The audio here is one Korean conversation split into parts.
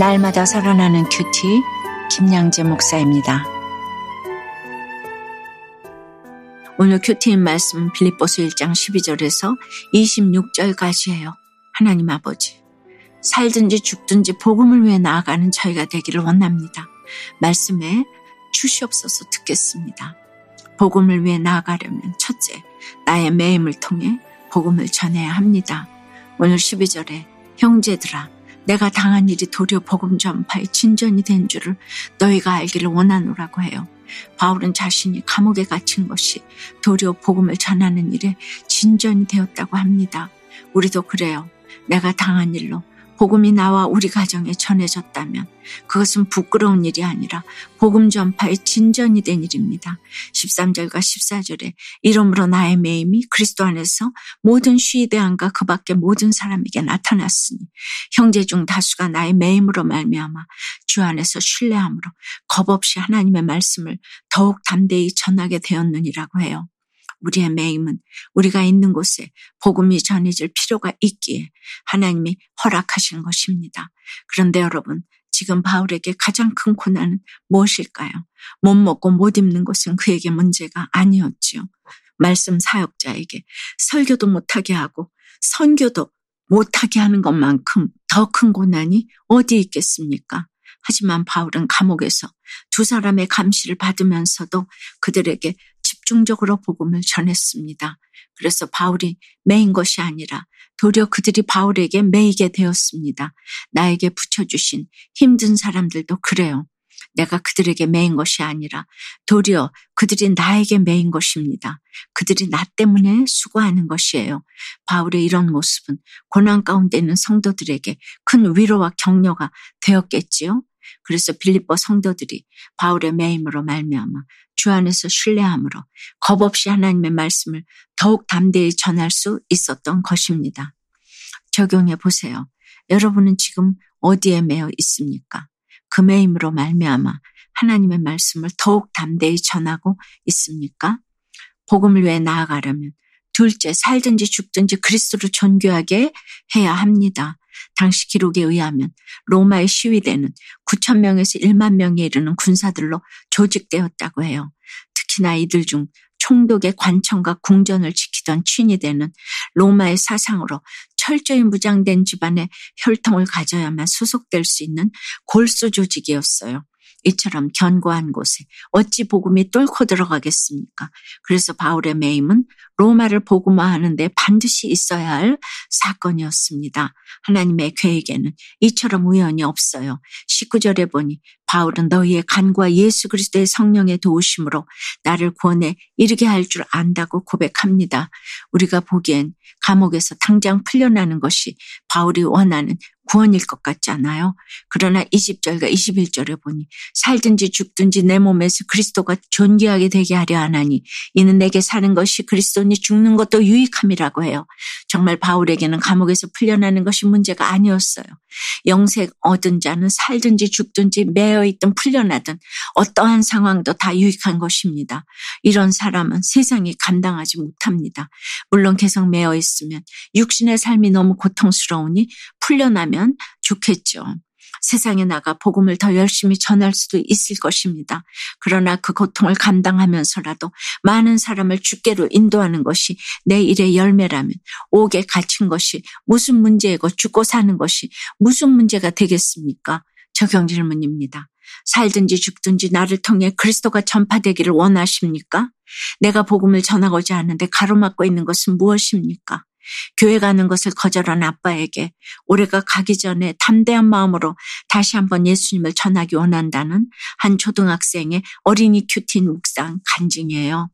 날마다 살아나는 QT 김양재 목사입니다. 오늘 큐티인 말씀 빌립보서 1장 12절에서 26절까지예요. 하나님 아버지 살든지 죽든지 복음을 위해 나아가는 저희가 되기를 원합니다. 말씀에 주시옵소서 듣겠습니다. 복음을 위해 나아가려면 첫째 나의 매임을 통해 복음을 전해야 합니다. 오늘 12절에 형제들아 내가 당한 일이 도리어 복음 전파의 진전이 된 줄을 너희가 알기를 원하노라고 해요. 바울은 자신이 감옥에 갇힌 것이 도리어 복음을 전하는 일에 진전이 되었다고 합니다. 우리도 그래요. 내가 당한 일로 복음이 나와 우리 가정에 전해졌다면 그것은 부끄러운 일이 아니라 복음 전파의 진전이 된 일입니다. 13절과 14절에 이러므로 나의 매임이 그리스도 안에서 모든 시대안과 그 밖의 모든 사람에게 나타났으니 형제 중 다수가 나의 매임으로 말미암아 주 안에서 신뢰함으로 겁없이 하나님의 말씀을 더욱 담대히 전하게 되었느니라고 해요. 우리의 매임은 우리가 있는 곳에 복음이 전해질 필요가 있기에 하나님이 허락하신 것입니다. 그런데 여러분, 지금 바울에게 가장 큰 고난은 무엇일까요? 못 먹고 못 입는 것은 그에게 문제가 아니었지요. 말씀 사역자에게 설교도 못하게 하고 선교도 못하게 하는 것만큼 더 큰 고난이 어디 있겠습니까? 하지만 바울은 감옥에서 두 사람의 감시를 받으면서도 그들에게 집중적으로 복음을 전했습니다. 그래서 바울이 매인 것이 아니라 도리어 그들이 바울에게 매이게 되었습니다. 나에게 붙여주신 힘든 사람들도 그래요. 내가 그들에게 매인 것이 아니라 도리어 그들이 나에게 매인 것입니다. 그들이 나 때문에 수고하는 것이에요. 바울의 이런 모습은 고난 가운데 있는 성도들에게 큰 위로와 격려가 되었겠지요. 그래서 빌립보 성도들이 바울의 매임으로 말미암아 주 안에서 신뢰함으로 겁 없이 하나님의 말씀을 더욱 담대히 전할 수 있었던 것입니다. 적용해 보세요. 여러분은 지금 어디에 매여 있습니까? 그 매임으로 말미암아 하나님의 말씀을 더욱 담대히 전하고 있습니까? 복음을 위해 나아가려면 둘째 살든지 죽든지 그리스도를 존귀하게 해야 합니다. 당시 기록에 의하면 로마의 시위대는 9천 명에서 1만 명에 이르는 군사들로 조직되었다고 해요. 특히나 이들 중 총독의 관청과 궁전을 지키던 친위대는 로마의 사상으로 철저히 무장된 집안의 혈통을 가져야만 소속될 수 있는 골수 조직이었어요. 이처럼 견고한 곳에 어찌 복음이 뚫고 들어가겠습니까? 그래서 바울의 매임은 로마를 복음화하는데 반드시 있어야 할 사건이었습니다. 하나님의 계획에는 이처럼 우연이 없어요. 19절에 보니 바울은 너희의 간과 예수 그리스도의 성령의 도우심으로 나를 구원에 이르게 할 줄 안다고 고백합니다. 우리가 보기엔 감옥에서 당장 풀려나는 것이 바울이 원하는 구원일 것 같지 않아요? 그러나 20절과 21절에 보니 살든지 죽든지 내 몸에서 그리스도가 존귀하게 되게 하려 하나니 이는 내게 사는 것이 그리스도니 죽는 것도 유익함이라고 해요. 정말 바울에게는 감옥에서 풀려나는 것이 문제가 아니었어요. 영생 얻은 자는 살든지 죽든지 매여 있든 풀려나든 어떠한 상황도 다 유익한 것입니다. 이런 사람은 세상이 감당하지 못합니다. 물론 계속 매여 있으면 육신의 삶이 너무 고통스러우니 풀려나 면 좋겠죠. 세상에 나가 복음을 더 열심히 전할 수도 있을 것입니다. 그러나 그 고통을 감당하면서라도 많은 사람을 주께로 인도하는 것이 내 일의 열매라면 옥에 갇힌 것이 무슨 문제이고 죽고 사는 것이 무슨 문제가 되겠습니까? 적용 질문입니다. 살든지 죽든지 나를 통해 그리스도가 전파되기를 원하십니까? 내가 복음을 전하고자 하는데 가로막고 있는 것은 무엇입니까? 교회 가는 것을 거절한 아빠에게 올해가 가기 전에 담대한 마음으로 다시 한번 예수님을 전하기 원한다는 한 초등학생의 어린이 큐틴 묵상 간증이에요.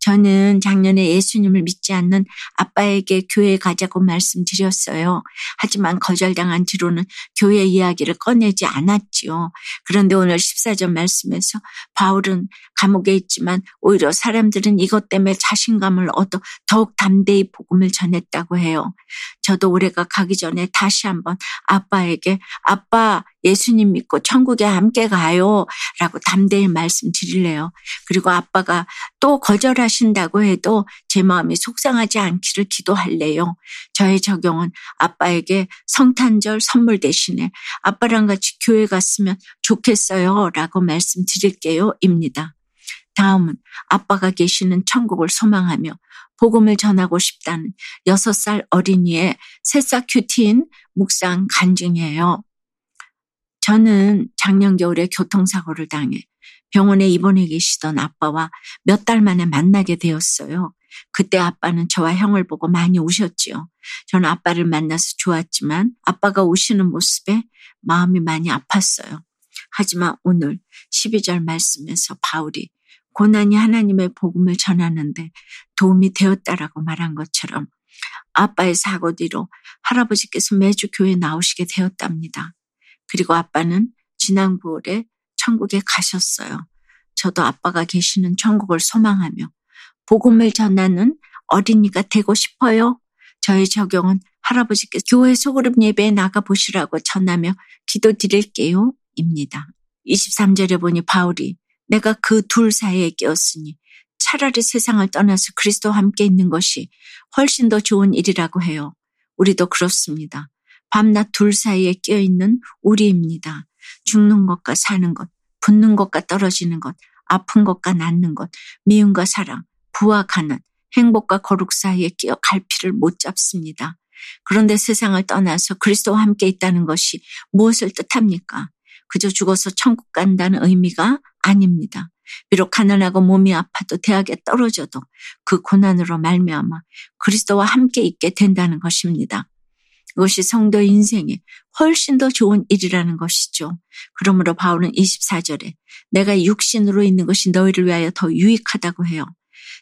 저는 작년에 예수님을 믿지 않는 아빠에게 교회에 가자고 말씀드렸어요. 하지만 거절당한 뒤로는 교회 이야기를 꺼내지 않았지요. 그런데 오늘 14절 말씀에서 바울은 감옥에 있지만 오히려 사람들은 이것 때문에 자신감을 얻어 더욱 담대히 복음을 전했다고 해요. 저도 올해가 가기 전에 다시 한번 아빠에게 아빠 예수님 믿고 천국에 함께 가요. 라고 담대히 말씀드릴래요. 그리고 아빠가 또 거절하신다고 해도 제 마음이 속상하지 않기를 기도할래요. 저의 적용은 아빠에게 성탄절 선물 대신에 아빠랑 같이 교회 갔으면 좋겠어요. 라고 말씀드릴게요. 입니다. 다음은 아빠가 계시는 천국을 소망하며 복음을 전하고 싶다는 6살 어린이의 새싹 큐티인 묵상 간증이에요. 저는 작년 겨울에 교통사고를 당해 병원에 입원해 계시던 아빠와 몇 달 만에 만나게 되었어요. 그때 아빠는 저와 형을 보고 많이 우셨지요. 저는 아빠를 만나서 좋았지만 아빠가 우시는 모습에 마음이 많이 아팠어요. 하지만 오늘 12절 말씀에서 바울이 고난이 하나님의 복음을 전하는데 도움이 되었다라고 말한 것처럼 아빠의 사고 뒤로 할아버지께서 매주 교회 나오시게 되었답니다. 그리고 아빠는 지난 9월에 천국에 가셨어요. 저도 아빠가 계시는 천국을 소망하며 복음을 전하는 어린이가 되고 싶어요. 저의 적용은 할아버지께서 교회 소그룹 예배에 나가보시라고 전하며 기도 드릴게요. 입니다. 23절에 보니 바울이 내가 그 둘 사이에 끼었으니 차라리 세상을 떠나서 그리스도와 함께 있는 것이 훨씬 더 좋은 일이라고 해요. 우리도 그렇습니다. 밤낮 둘 사이에 끼어 있는 우리입니다. 죽는 것과 사는 것, 붙는 것과 떨어지는 것, 아픈 것과 낫는 것, 미움과 사랑, 부와 가난, 행복과 거룩 사이에 끼어 갈피를 못 잡습니다. 그런데 세상을 떠나서 그리스도와 함께 있다는 것이 무엇을 뜻합니까? 그저 죽어서 천국 간다는 의미가 아닙니다. 비록 가난하고 몸이 아파도 대학에 떨어져도 그 고난으로 말미암아 그리스도와 함께 있게 된다는 것입니다. 그것이 성도 인생에 훨씬 더 좋은 일이라는 것이죠. 그러므로 바울은 24절에 내가 육신으로 있는 것이 너희를 위하여 더 유익하다고 해요.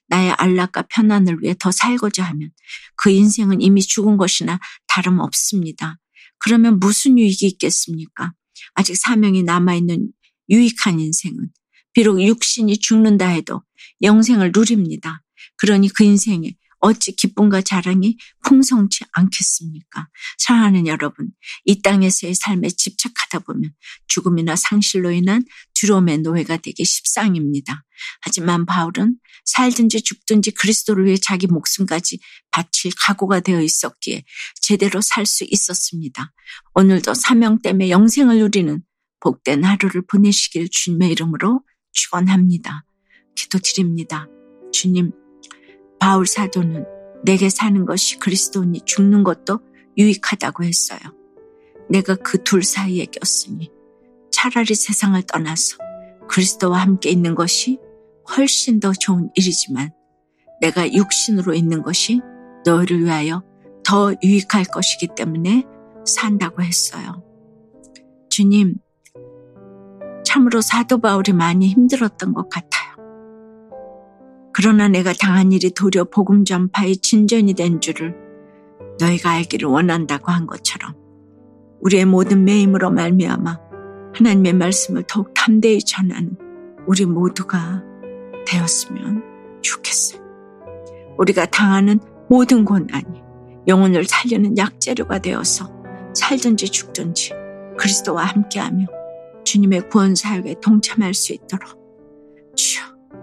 나의 안락과 편안을 위해 더 살고자 하면 그 인생은 이미 죽은 것이나 다름없습니다. 그러면 무슨 유익이 있겠습니까? 아직 사명이 남아있는 유익한 인생은 비록 육신이 죽는다 해도 영생을 누립니다. 그러니 그 인생에 어찌 기쁨과 자랑이 풍성치 않겠습니까? 사랑하는 여러분, 이 땅에서의 삶에 집착하다 보면 죽음이나 상실로 인한 두려움의 노예가 되기 십상입니다. 하지만 바울은 살든지 죽든지 그리스도를 위해 자기 목숨까지 바칠 각오가 되어 있었기에 제대로 살 수 있었습니다. 오늘도 사명 때문에 영생을 누리는 복된 하루를 보내시길 주님의 이름으로 축원합니다. 기도드립니다. 주님, 바울 사도는 내게 사는 것이 그리스도니 죽는 것도 유익하다고 했어요. 내가 그 둘 사이에 꼈으니 차라리 세상을 떠나서 그리스도와 함께 있는 것이 훨씬 더 좋은 일이지만 내가 육신으로 있는 것이 너희를 위하여 더 유익할 것이기 때문에 산다고 했어요. 주님, 참으로 사도 바울이 많이 힘들었던 것 같아요. 그러나 내가 당한 일이 도리어 복음 전파의 진전이 된 줄을 너희가 알기를 원한다고 한 것처럼 우리의 모든 매임으로 말미암아 하나님의 말씀을 더욱 담대히 전하는 우리 모두가 되었으면 좋겠어요. 우리가 당하는 모든 고난이 영혼을 살리는 약재료가 되어서 살든지 죽든지 그리스도와 함께하며 주님의 구원 사역에 동참할 수 있도록